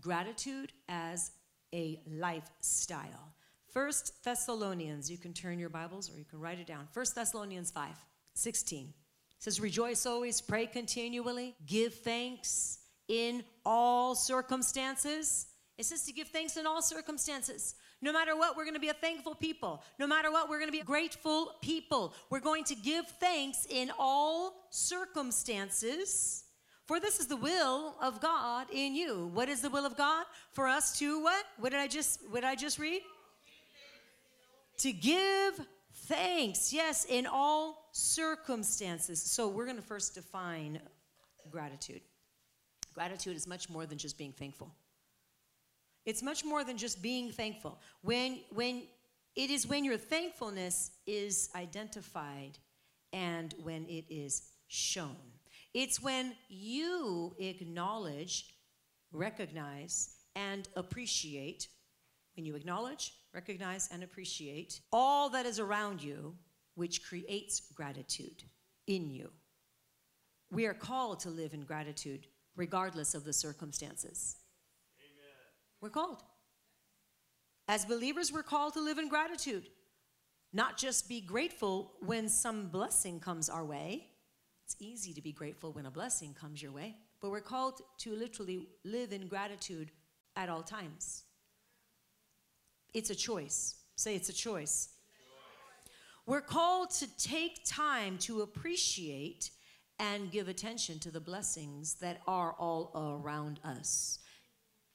gratitude as a lifestyle. First Thessalonians, you can turn your Bibles or you can write it down. First Thessalonians 5 16 it says, Rejoice always, pray continually, give thanks in all circumstances. It says to give thanks in all circumstances. No matter what, we're going to be a thankful people. No matter what, we're going to be a grateful people. We're going to give thanks in all circumstances. For this is the will of God in you. What is the will of God? For us to what? What did I just what did I just read? To give thanks. Yes, in all circumstances. So we're going to first define gratitude. Gratitude is much more than just being thankful. It's much more than just being thankful. When when it is when your thankfulness is identified and when it is shown. It's when you acknowledge, recognize, and appreciate, when you acknowledge, recognize, and appreciate all that is around you, which creates gratitude in you. We are called to live in gratitude regardless of the circumstances. Amen. We're called. As believers, we're called to live in gratitude, not just be grateful when some blessing comes our way it's easy to be grateful when a blessing comes your way, but we're called to literally live in gratitude at all times. It's a choice. Say it's a choice. We're called to take time to appreciate and give attention to the blessings that are all around us.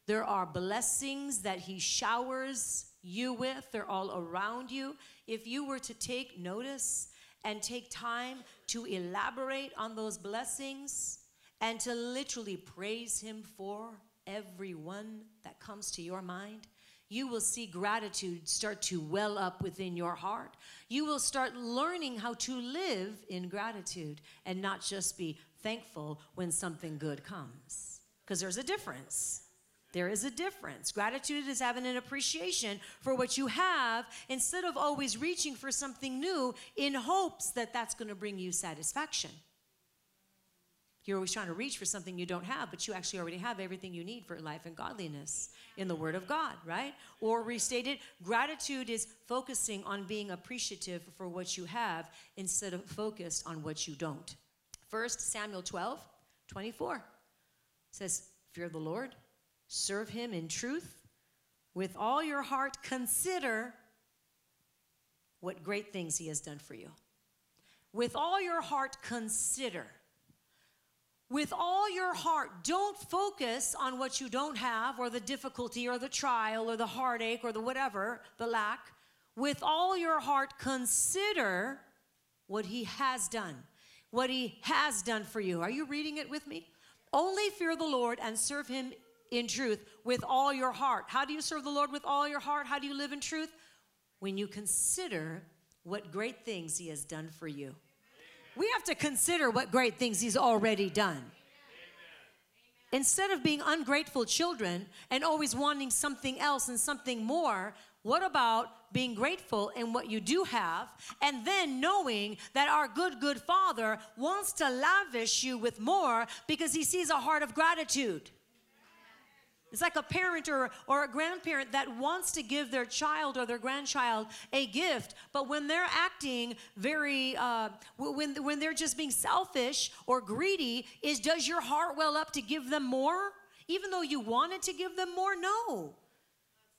There are blessings that He showers you with, they're all around you. If you were to take notice, and take time to elaborate on those blessings and to literally praise Him for every one that comes to your mind, you will see gratitude start to well up within your heart. You will start learning how to live in gratitude and not just be thankful when something good comes. Because there's a difference. There is a difference. Gratitude is having an appreciation for what you have instead of always reaching for something new in hopes that that's going to bring you satisfaction. You're always trying to reach for something you don't have, but you actually already have everything you need for life and godliness in the Word of God, right? Or restated, gratitude is focusing on being appreciative for what you have instead of focused on what you don't. First Samuel 12, 24 says, Fear the Lord Serve him in truth. With all your heart, consider what great things he has done for you. With all your heart, consider. With all your heart, don't focus on what you don't have, or the difficulty, or the trial, or the heartache, or the whatever, the lack. With all your heart, consider what he has done, what he has done for you. Are you reading it with me? Only fear the Lord and serve him in truth with all your heart. How do you serve the Lord with all your heart? How do you live in truth? When you consider what great things He has done for you. We have to consider what great things He's already done. Instead of being ungrateful children and always wanting something else and something more, what about being grateful in what you do have and then knowing that our good, good Father wants to lavish you with more because He sees a heart of gratitude? It's like a parent or, or a grandparent that wants to give their child or their grandchild a gift, but when they're acting very, uh, when, when they're just being selfish or greedy, is does your heart well up to give them more? Even though you wanted to give them more? No.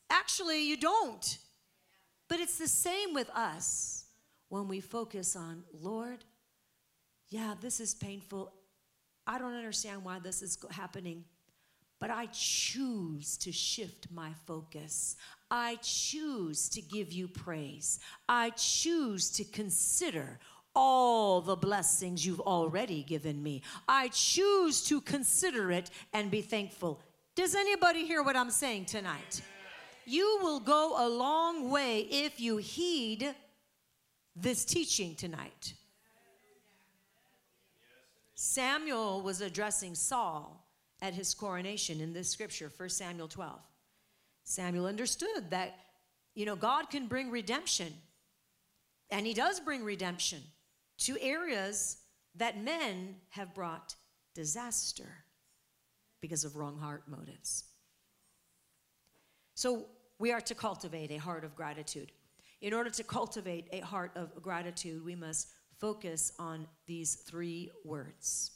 Actually, you don't. But it's the same with us when we focus on, Lord, yeah, this is painful. I don't understand why this is happening. But I choose to shift my focus. I choose to give you praise. I choose to consider all the blessings you've already given me. I choose to consider it and be thankful. Does anybody hear what I'm saying tonight? You will go a long way if you heed this teaching tonight. Samuel was addressing Saul at his coronation in this scripture, 1 Samuel 12. Samuel understood that, you know, God can bring redemption, and he does bring redemption to areas that men have brought disaster because of wrong heart motives. So we are to cultivate a heart of gratitude. In order to cultivate a heart of gratitude, we must focus on these three words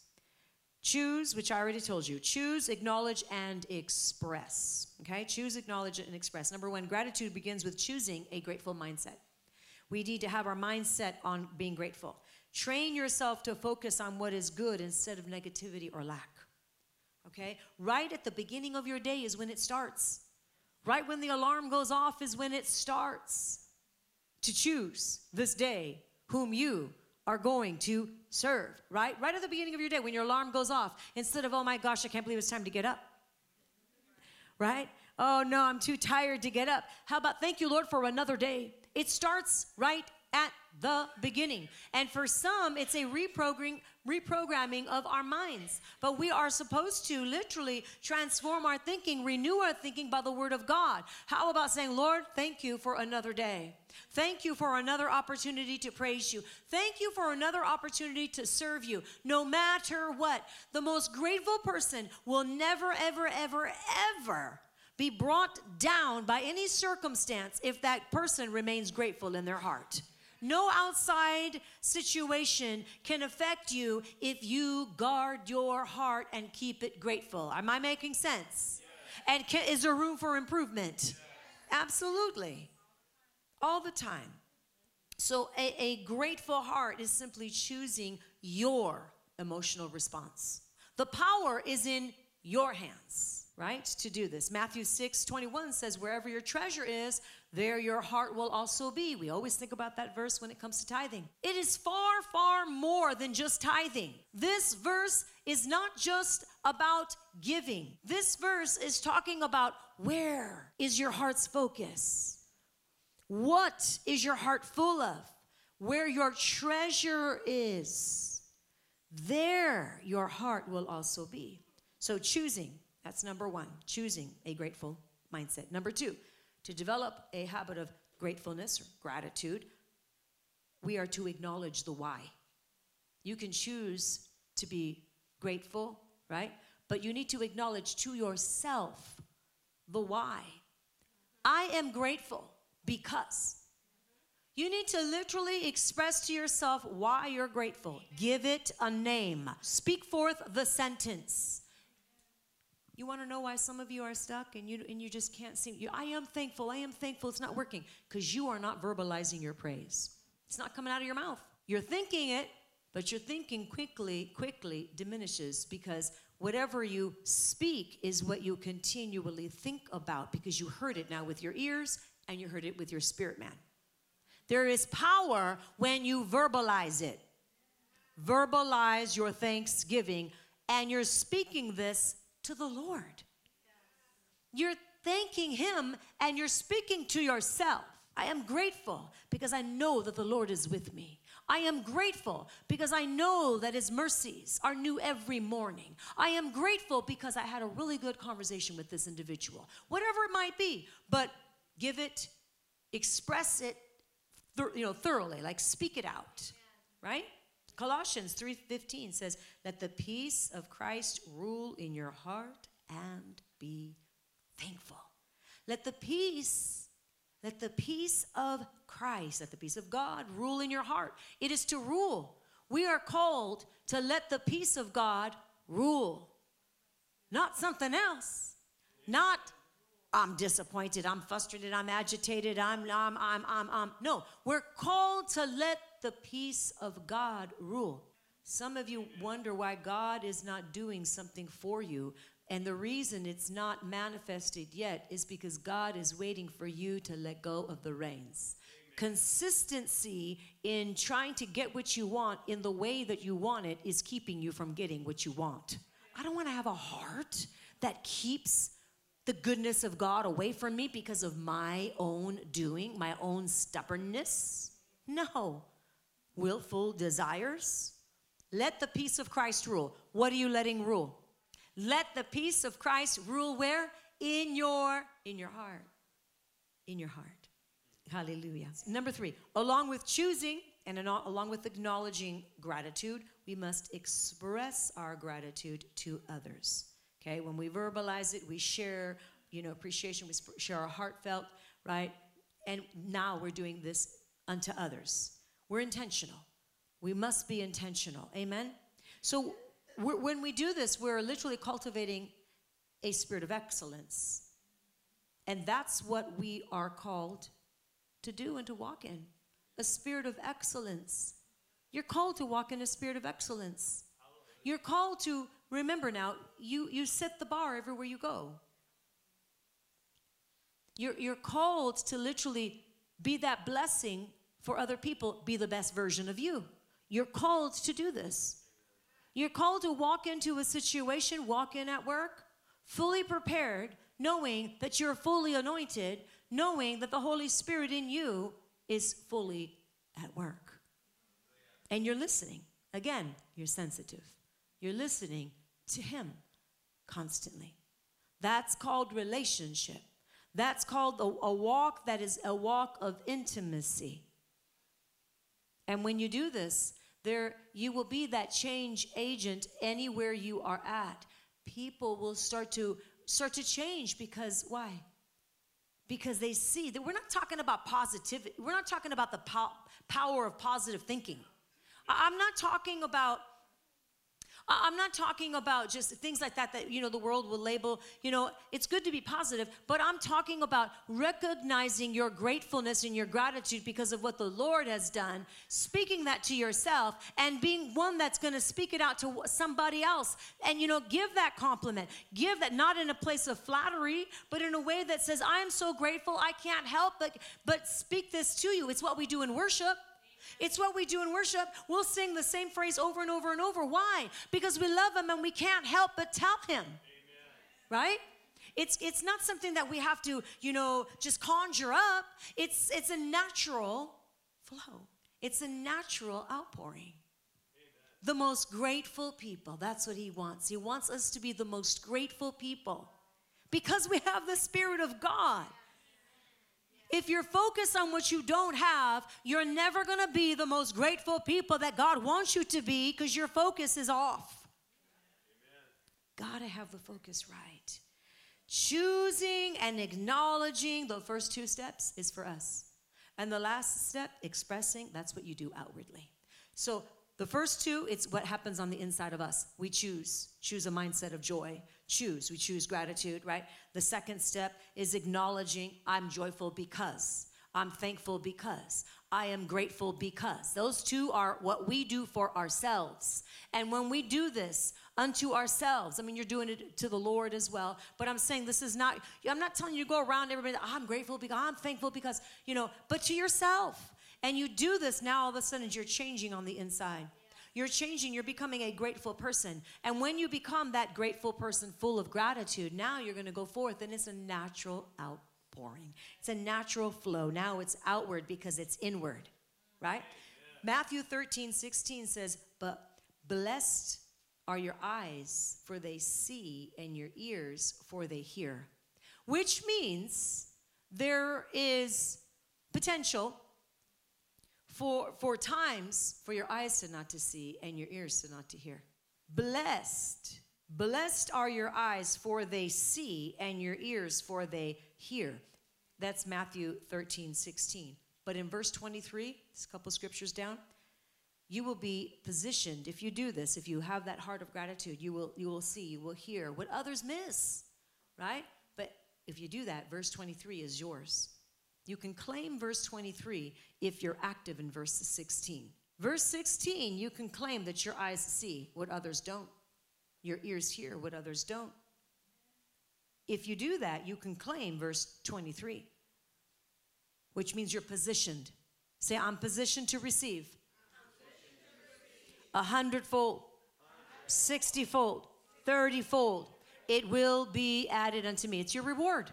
choose, which I already told you choose, acknowledge, and express. Okay? Choose, acknowledge, and express. Number one, gratitude begins with choosing a grateful mindset. We need to have our mindset on being grateful. Train yourself to focus on what is good instead of negativity or lack. Okay? Right at the beginning of your day is when it starts. Right when the alarm goes off is when it starts to choose this day whom you are going to serve, right? Right at the beginning of your day when your alarm goes off, instead of, oh my gosh, I can't believe it's time to get up, right? Oh no, I'm too tired to get up. How about thank you, Lord, for another day? It starts right at the beginning. And for some, it's a reprogramming, reprogramming of our minds. But we are supposed to literally transform our thinking, renew our thinking by the Word of God. How about saying, Lord, thank you for another day? Thank you for another opportunity to praise you. Thank you for another opportunity to serve you, no matter what. The most grateful person will never, ever, ever, ever be brought down by any circumstance if that person remains grateful in their heart. No outside situation can affect you if you guard your heart and keep it grateful. Am I making sense? And can, is there room for improvement? Absolutely. All the time. So, a, a grateful heart is simply choosing your emotional response. The power is in your hands, right? To do this. Matthew 6 21 says, Wherever your treasure is, there your heart will also be. We always think about that verse when it comes to tithing. It is far, far more than just tithing. This verse is not just about giving, this verse is talking about where is your heart's focus? What is your heart full of? Where your treasure is, there your heart will also be. So, choosing, that's number one, choosing a grateful mindset. Number two, to develop a habit of gratefulness or gratitude, we are to acknowledge the why. You can choose to be grateful, right? But you need to acknowledge to yourself the why. I am grateful because. You need to literally express to yourself why you're grateful. Give it a name. Speak forth the sentence. You want to know why some of you are stuck and you and you just can't seem you I am thankful. I am thankful. It's not working cuz you are not verbalizing your praise. It's not coming out of your mouth. You're thinking it, but your thinking quickly quickly diminishes because whatever you speak is what you continually think about because you heard it now with your ears and you heard it with your spirit man. There is power when you verbalize it. Verbalize your thanksgiving and you're speaking this to the Lord. You're thanking Him and you're speaking to yourself. I am grateful because I know that the Lord is with me. I am grateful because I know that His mercies are new every morning. I am grateful because I had a really good conversation with this individual, whatever it might be, but give it, express it, you know, thoroughly, like speak it out, right? Colossians 3:15 says, "Let the peace of Christ rule in your heart and be thankful." Let the peace, let the peace of Christ, let the peace of God rule in your heart. It is to rule. We are called to let the peace of God rule. Not something else. Not I'm disappointed, I'm frustrated, I'm agitated, I'm, I'm, I'm, I'm, I'm. No, we're called to let the peace of God rule. Some of you wonder why God is not doing something for you. And the reason it's not manifested yet is because God is waiting for you to let go of the reins. Consistency in trying to get what you want in the way that you want it is keeping you from getting what you want. I don't want to have a heart that keeps the goodness of God away from me because of my own doing, my own stubbornness. No. Willful desires. Let the peace of Christ rule. What are you letting rule? Let the peace of Christ rule where? In your in your heart. In your heart. Hallelujah. Number 3, along with choosing and along with acknowledging gratitude, we must express our gratitude to others. Okay, when we verbalize it, we share you know, appreciation. We share our heartfelt, right? And now we're doing this unto others. We're intentional. We must be intentional. Amen? So we're, when we do this, we're literally cultivating a spirit of excellence. And that's what we are called to do and to walk in a spirit of excellence. You're called to walk in a spirit of excellence. You're called to remember now, you, you set the bar everywhere you go. You're, you're called to literally be that blessing for other people, be the best version of you. You're called to do this. You're called to walk into a situation, walk in at work, fully prepared, knowing that you're fully anointed, knowing that the Holy Spirit in you is fully at work. And you're listening. Again, you're sensitive. You're listening to Him constantly. That's called relationship. That's called a, a, walk that is a walk of intimacy. And when you do this, there you will be that change agent anywhere you are at. People will start to start to change because why? Because they see that we're not talking about positivity. We're not talking about the po- power of positive thinking. I'm not talking about I'm not talking about just things like that that you know the world will label, you know, it's good to be positive, but I'm talking about recognizing your gratefulness and your gratitude because of what the Lord has done, speaking that to yourself and being one that's going to speak it out to somebody else and you know, give that compliment. Give that not in a place of flattery, but in a way that says, "I am so grateful, I can't help but but speak this to you." It's what we do in worship. It's what we do in worship. We'll sing the same phrase over and over and over. Why? Because we love Him and we can't help but tell Him. Amen. Right? It's, it's not something that we have to, you know, just conjure up. It's, it's a natural flow, it's a natural outpouring. The most grateful people. That's what he wants. He wants us to be the most grateful people because we have the Spirit of God. If you're focused on what you don't have, you're never going to be the most grateful people that God wants you to be because your focus is off. Got to have the focus right. Choosing and acknowledging the first two steps is for us. And the last step, expressing, that's what you do outwardly. So the first two, it's what happens on the inside of us. We choose, choose a mindset of joy, choose. We choose gratitude, right? The second step is acknowledging I'm joyful because. I'm thankful because. I am grateful because. Those two are what we do for ourselves. And when we do this unto ourselves, I mean, you're doing it to the Lord as well, but I'm saying this is not, I'm not telling you to go around everybody, I'm grateful because, I'm thankful because, you know, but to yourself. And you do this now, all of a sudden, you're changing on the inside. You're changing, you're becoming a grateful person. And when you become that grateful person full of gratitude, now you're to go forth and it's a natural outpouring. It's a natural flow. Now it's outward because it's inward, right? Matthew 13, 16 says, But blessed are your eyes, for they see, and your ears, for they hear. Which means there is potential for, for times for your eyes to not to see and your ears to not to hear. Blessed, blessed are your eyes for they see and your ears for they hear. That's Matthew 13, 16. But in verse 23, it's a couple scriptures down, you will be positioned if you do this if you have that heart of gratitude you will you will see you will hear what others miss right but if you do that verse 23 is yours you can claim verse 23 if you're active in verse 16. Verse 16, you can claim that your eyes see what others don't, your ears hear what others don't. If you do that, you can claim verse 23, which means you're positioned. Say, I'm positioned to receive a hundredfold, sixtyfold, thirtyfold. It will be added unto me. It's your reward.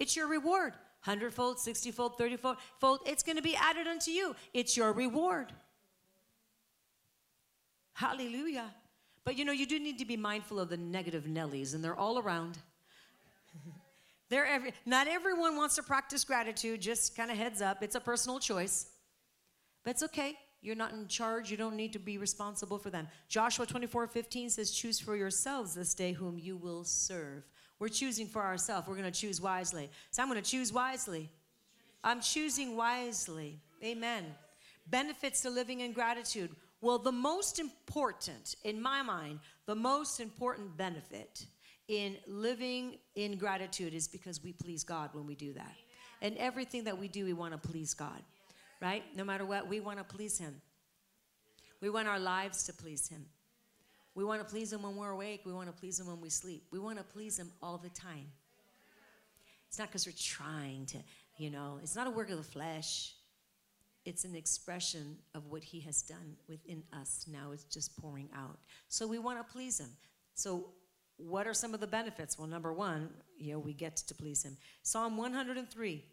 It's your reward hundredfold, sixtyfold, thirtyfold, fold, it's going to be added unto you. It's your reward. Hallelujah. But you know, you do need to be mindful of the negative Nellies, and they're all around. they're every, not everyone wants to practice gratitude, just kind of heads up. It's a personal choice. But it's okay. You're not in charge. You don't need to be responsible for them. Joshua 24 15 says, Choose for yourselves this day whom you will serve. We're choosing for ourselves. We're going to choose wisely. So I'm going to choose wisely. I'm choosing wisely. Amen. Benefits to living in gratitude. Well, the most important, in my mind, the most important benefit in living in gratitude is because we please God when we do that. And everything that we do, we want to please God, right? No matter what, we want to please Him. We want our lives to please Him. We want to please Him when we're awake. We want to please Him when we sleep. We want to please Him all the time. It's not because we're trying to, you know, it's not a work of the flesh. It's an expression of what He has done within us. Now it's just pouring out. So we want to please Him. So what are some of the benefits? Well, number one, you know, we get to please him. Psalm 103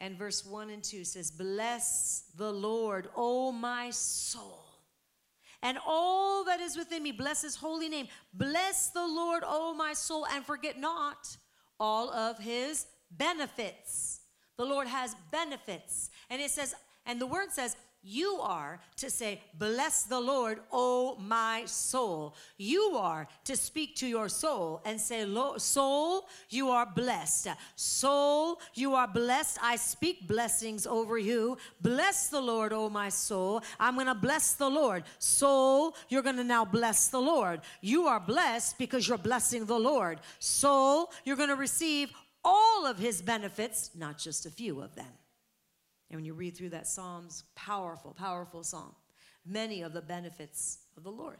and verse 1 and 2 says, Bless the Lord, O my soul, and all that is within me. Bless his holy name. Bless the Lord, O my soul, and forget not all of his benefits. The Lord has benefits. And it says, and the word says, you are to say, Bless the Lord, O my soul. You are to speak to your soul and say, Soul, you are blessed. Soul, you are blessed. I speak blessings over you. Bless the Lord, O my soul. I'm going to bless the Lord. Soul, you're going to now bless the Lord. You are blessed because you're blessing the Lord. Soul, you're going to receive all of his benefits, not just a few of them. And when you read through that Psalms, powerful, powerful psalm, many of the benefits of the Lord.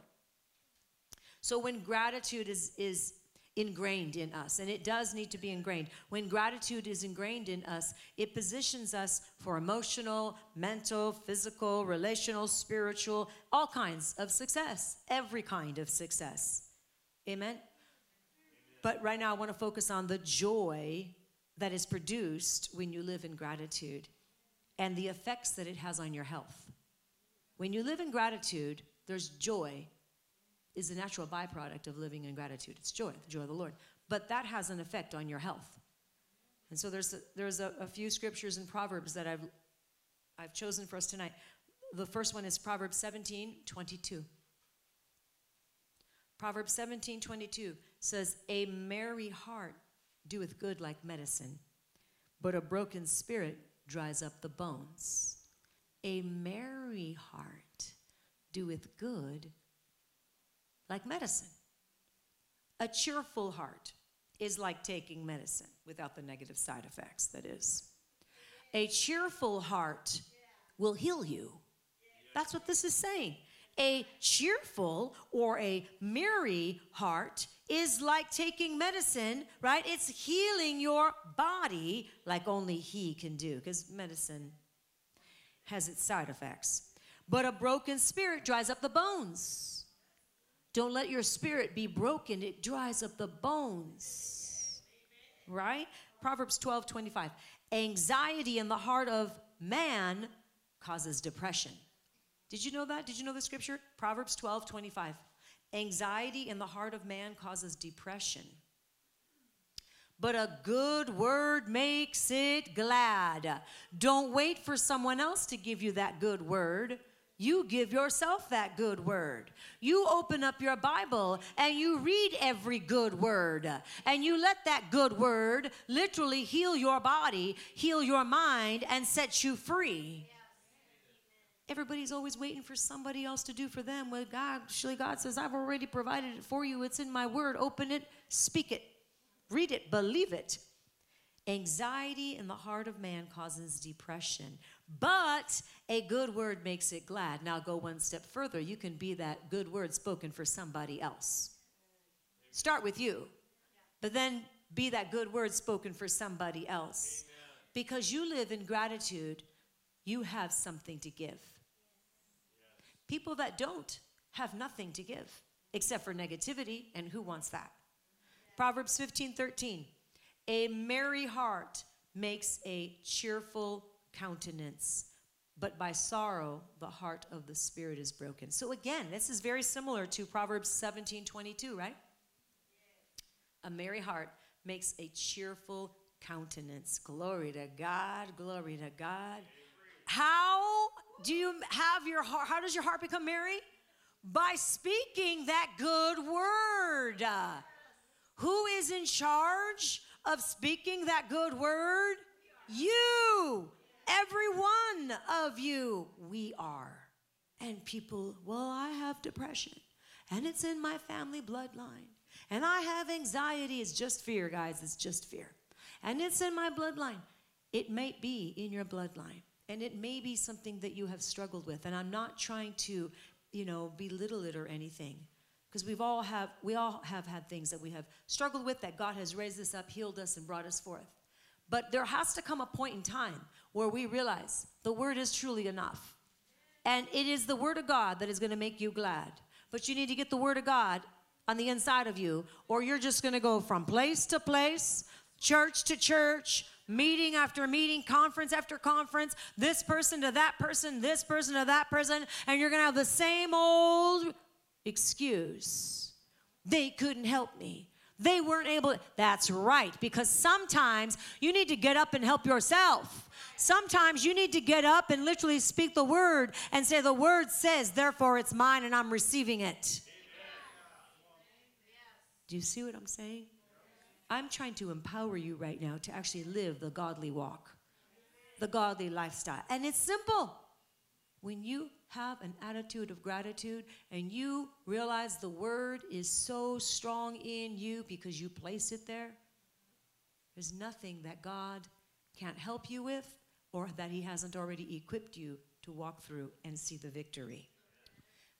So when gratitude is, is ingrained in us, and it does need to be ingrained, when gratitude is ingrained in us, it positions us for emotional, mental, physical, relational, spiritual, all kinds of success, every kind of success. Amen? But right now, I want to focus on the joy that is produced when you live in gratitude and the effects that it has on your health. When you live in gratitude, there's joy is a natural byproduct of living in gratitude. It's joy, the joy of the Lord. But that has an effect on your health. And so there's a, there's a, a few scriptures in Proverbs that I've I've chosen for us tonight. The first one is Proverbs 17, 22. Proverbs 17, 22 says, A merry heart doeth good like medicine, but a broken spirit dries up the bones. A merry heart doeth good like medicine. A cheerful heart is like taking medicine without the negative side effects, that is. A cheerful heart will heal you. That's what this is saying. A cheerful or a merry heart is like taking medicine, right? It's healing your body like only He can do, because medicine has its side effects. But a broken spirit dries up the bones. Don't let your spirit be broken, it dries up the bones. Right? Proverbs 12 25. Anxiety in the heart of man causes depression. Did you know that? Did you know the scripture? Proverbs 12 25. Anxiety in the heart of man causes depression. But a good word makes it glad. Don't wait for someone else to give you that good word. You give yourself that good word. You open up your Bible and you read every good word. And you let that good word literally heal your body, heal your mind, and set you free. Everybody's always waiting for somebody else to do for them. Well, God, actually, God says, I've already provided it for you. It's in my word. Open it, speak it, read it, believe it. Anxiety in the heart of man causes depression, but a good word makes it glad. Now go one step further. You can be that good word spoken for somebody else. Start with you, but then be that good word spoken for somebody else. Because you live in gratitude, you have something to give. People that don't have nothing to give except for negativity, and who wants that? Proverbs 15 13. A merry heart makes a cheerful countenance, but by sorrow the heart of the spirit is broken. So again, this is very similar to Proverbs 17 22, right? A merry heart makes a cheerful countenance. Glory to God, glory to God. How do you have your heart? How does your heart become merry? By speaking that good word. Who is in charge of speaking that good word? You. Every one of you. We are. And people, well, I have depression and it's in my family bloodline. And I have anxiety. It's just fear, guys. It's just fear. And it's in my bloodline. It may be in your bloodline. And it may be something that you have struggled with. And I'm not trying to, you know, belittle it or anything. Because we've all have we all have had things that we have struggled with that God has raised us up, healed us, and brought us forth. But there has to come a point in time where we realize the word is truly enough. And it is the word of God that is going to make you glad. But you need to get the word of God on the inside of you, or you're just going to go from place to place, church to church, meeting after meeting, conference after conference, this person to that person, this person to that person, and you're going to have the same old excuse. They couldn't help me. They weren't able. To. That's right, because sometimes you need to get up and help yourself. Sometimes you need to get up and literally speak the word and say, The word says, therefore it's mine and I'm receiving it. Do you see what I'm saying? I'm trying to empower you right now to actually live the godly walk, the godly lifestyle. And it's simple. When you have an attitude of gratitude and you realize the word is so strong in you because you place it there, there's nothing that God can't help you with or that He hasn't already equipped you to walk through and see the victory.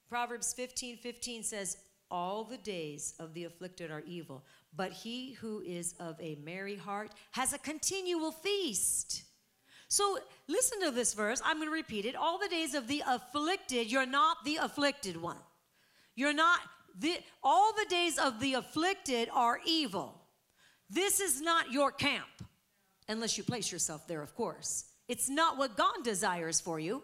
Proverbs 15 15 says, All the days of the afflicted are evil, but he who is of a merry heart has a continual feast. So listen to this verse. I'm going to repeat it. All the days of the afflicted, you're not the afflicted one. You're not the all the days of the afflicted are evil. This is not your camp. Unless you place yourself there, of course. It's not what God desires for you.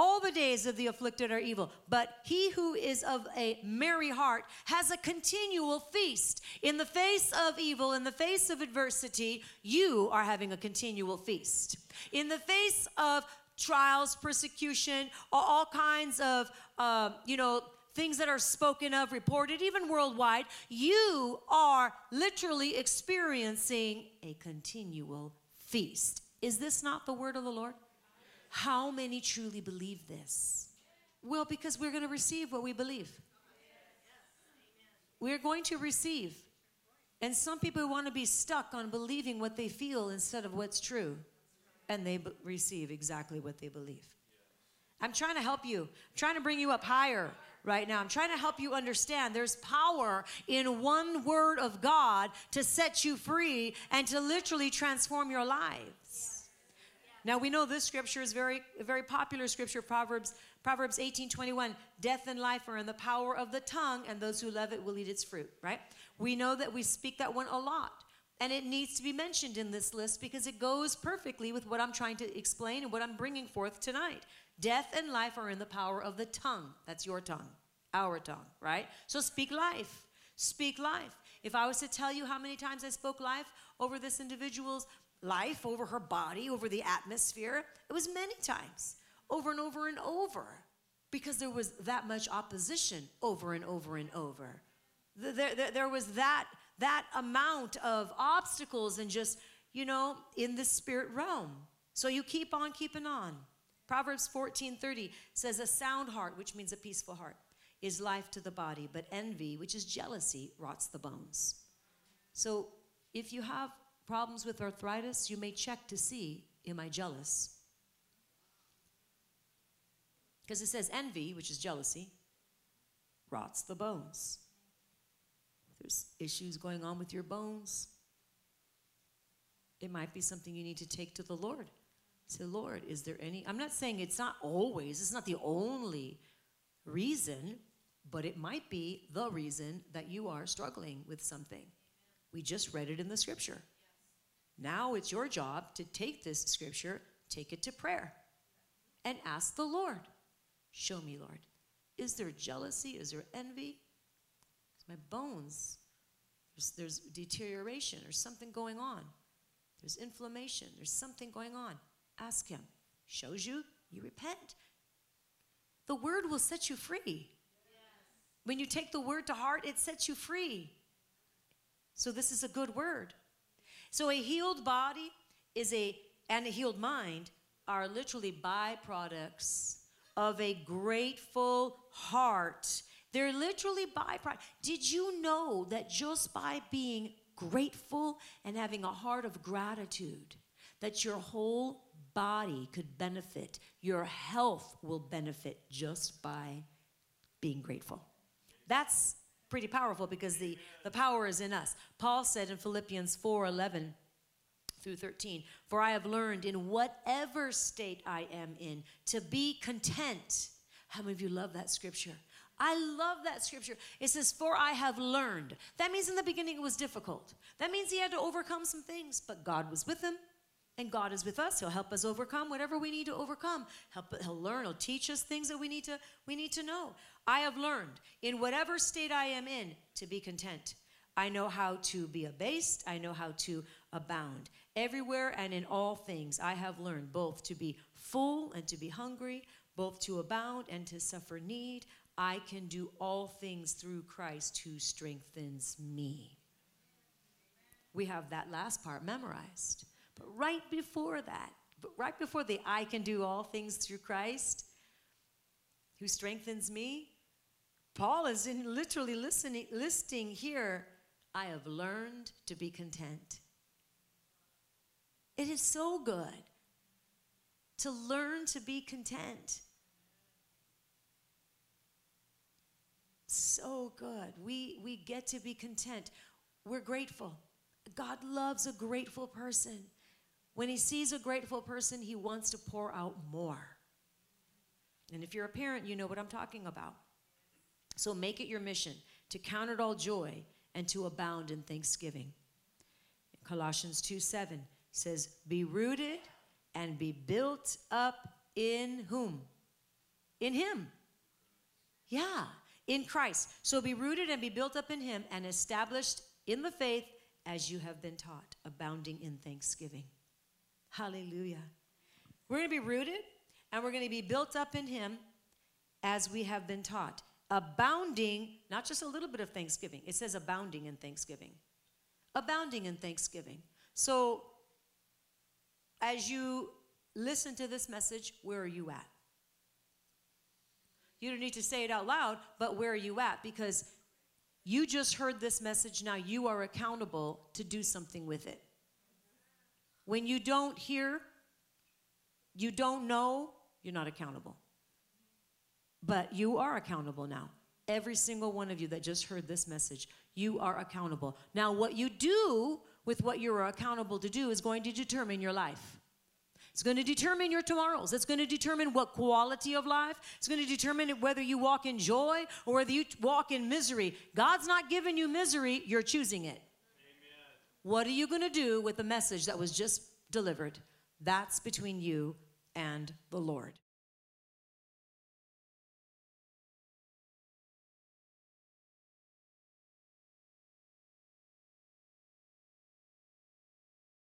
All the days of the afflicted are evil, but he who is of a merry heart has a continual feast. In the face of evil, in the face of adversity, you are having a continual feast. In the face of trials, persecution, all kinds of, uh, you know, things that are spoken of, reported, even worldwide, you are literally experiencing a continual feast. Is this not the word of the Lord? How many truly believe this? Well, because we're going to receive what we believe. We're going to receive. And some people want to be stuck on believing what they feel instead of what's true. And they b- receive exactly what they believe. I'm trying to help you, I'm trying to bring you up higher right now. I'm trying to help you understand there's power in one word of God to set you free and to literally transform your lives. Now we know this scripture is very very popular scripture Proverbs Proverbs 18:21 death and life are in the power of the tongue and those who love it will eat its fruit, right? We know that we speak that one a lot. And it needs to be mentioned in this list because it goes perfectly with what I'm trying to explain and what I'm bringing forth tonight. Death and life are in the power of the tongue. That's your tongue, our tongue, right? So speak life. Speak life. If I was to tell you how many times I spoke life over this individual's life, over her body, over the atmosphere. It was many times, over and over and over, because there was that much opposition over and over and over. There, there, there was that, that amount of obstacles and just, you know, in the spirit realm. So you keep on keeping on. Proverbs 14:30 says a sound heart, which means a peaceful heart, is life to the body, but envy, which is jealousy, rots the bones. So if you have problems with arthritis, you may check to see Am I jealous? Because it says envy, which is jealousy, rots the bones. There's issues going on with your bones. It might be something you need to take to the Lord. Say, Lord, is there any? I'm not saying it's not always, it's not the only reason, but it might be the reason that you are struggling with something. We just read it in the scripture. Now it's your job to take this scripture, take it to prayer, and ask the Lord, Show me, Lord. Is there jealousy? Is there envy? My bones, there's, there's deterioration, there's something going on. There's inflammation, there's something going on. Ask Him. Shows you, you repent. The word will set you free. When you take the word to heart, it sets you free. So this is a good word. So a healed body is a and a healed mind are literally byproducts of a grateful heart. They're literally byproducts. Did you know that just by being grateful and having a heart of gratitude, that your whole body could benefit, your health will benefit just by being grateful? That's pretty powerful because the, the power is in us. Paul said in Philippians 4 11, through 13. For I have learned in whatever state I am in to be content. How many of you love that scripture? I love that scripture. It says, For I have learned. That means in the beginning it was difficult. That means he had to overcome some things, but God was with him. And God is with us. He'll help us overcome whatever we need to overcome. Help, he'll learn. He'll teach us things that we need to we need to know. I have learned in whatever state I am in to be content. I know how to be abased. I know how to abound. Everywhere and in all things, I have learned both to be full and to be hungry, both to abound and to suffer need. I can do all things through Christ who strengthens me. We have that last part memorized. But right before that, but right before the I can do all things through Christ who strengthens me, Paul is in literally listening, listing here, I have learned to be content. It is so good to learn to be content. So good. We, we get to be content. We're grateful. God loves a grateful person. When he sees a grateful person, he wants to pour out more. And if you're a parent, you know what I'm talking about. So make it your mission to count it all joy and to abound in thanksgiving. Colossians 2 7 says, Be rooted and be built up in whom? In Him. Yeah, in Christ. So be rooted and be built up in Him and established in the faith as you have been taught, abounding in thanksgiving. Hallelujah. We're going to be rooted and we're going to be built up in Him as we have been taught, abounding, not just a little bit of thanksgiving, it says abounding in thanksgiving. Abounding in thanksgiving. So as you listen to this message, where are you at? You don't need to say it out loud, but where are you at? Because you just heard this message, now you are accountable to do something with it. When you don't hear, you don't know, you're not accountable. But you are accountable now. Every single one of you that just heard this message, you are accountable. Now, what you do with what you're accountable to do is going to determine your life. It's going to determine your tomorrows. It's going to determine what quality of life. It's going to determine whether you walk in joy or whether you walk in misery. God's not giving you misery, you're choosing it. What are you going to do with the message that was just delivered? That's between you and the Lord.